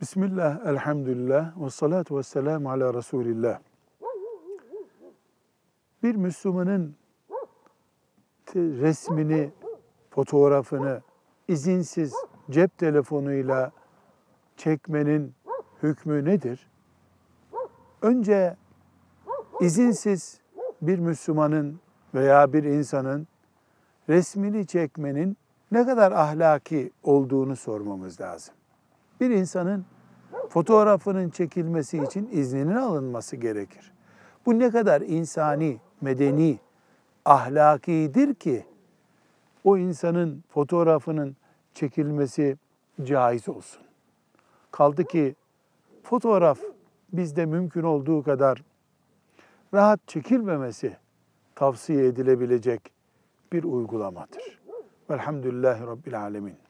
Bismillah, elhamdülillah, ve salatu ve selamu ala Resulillah. Bir Müslümanın resmini, fotoğrafını izinsiz cep telefonuyla çekmenin hükmü nedir? Önce izinsiz bir Müslümanın veya bir insanın resmini çekmenin ne kadar ahlaki olduğunu sormamız lazım. Bir insanın fotoğrafının çekilmesi için izninin alınması gerekir. Bu ne kadar insani, medeni, ahlakidir ki o insanın fotoğrafının çekilmesi caiz olsun. Kaldı ki fotoğraf bizde mümkün olduğu kadar rahat çekilmemesi tavsiye edilebilecek bir uygulamadır. Velhamdülillahi Rabbil Alemin.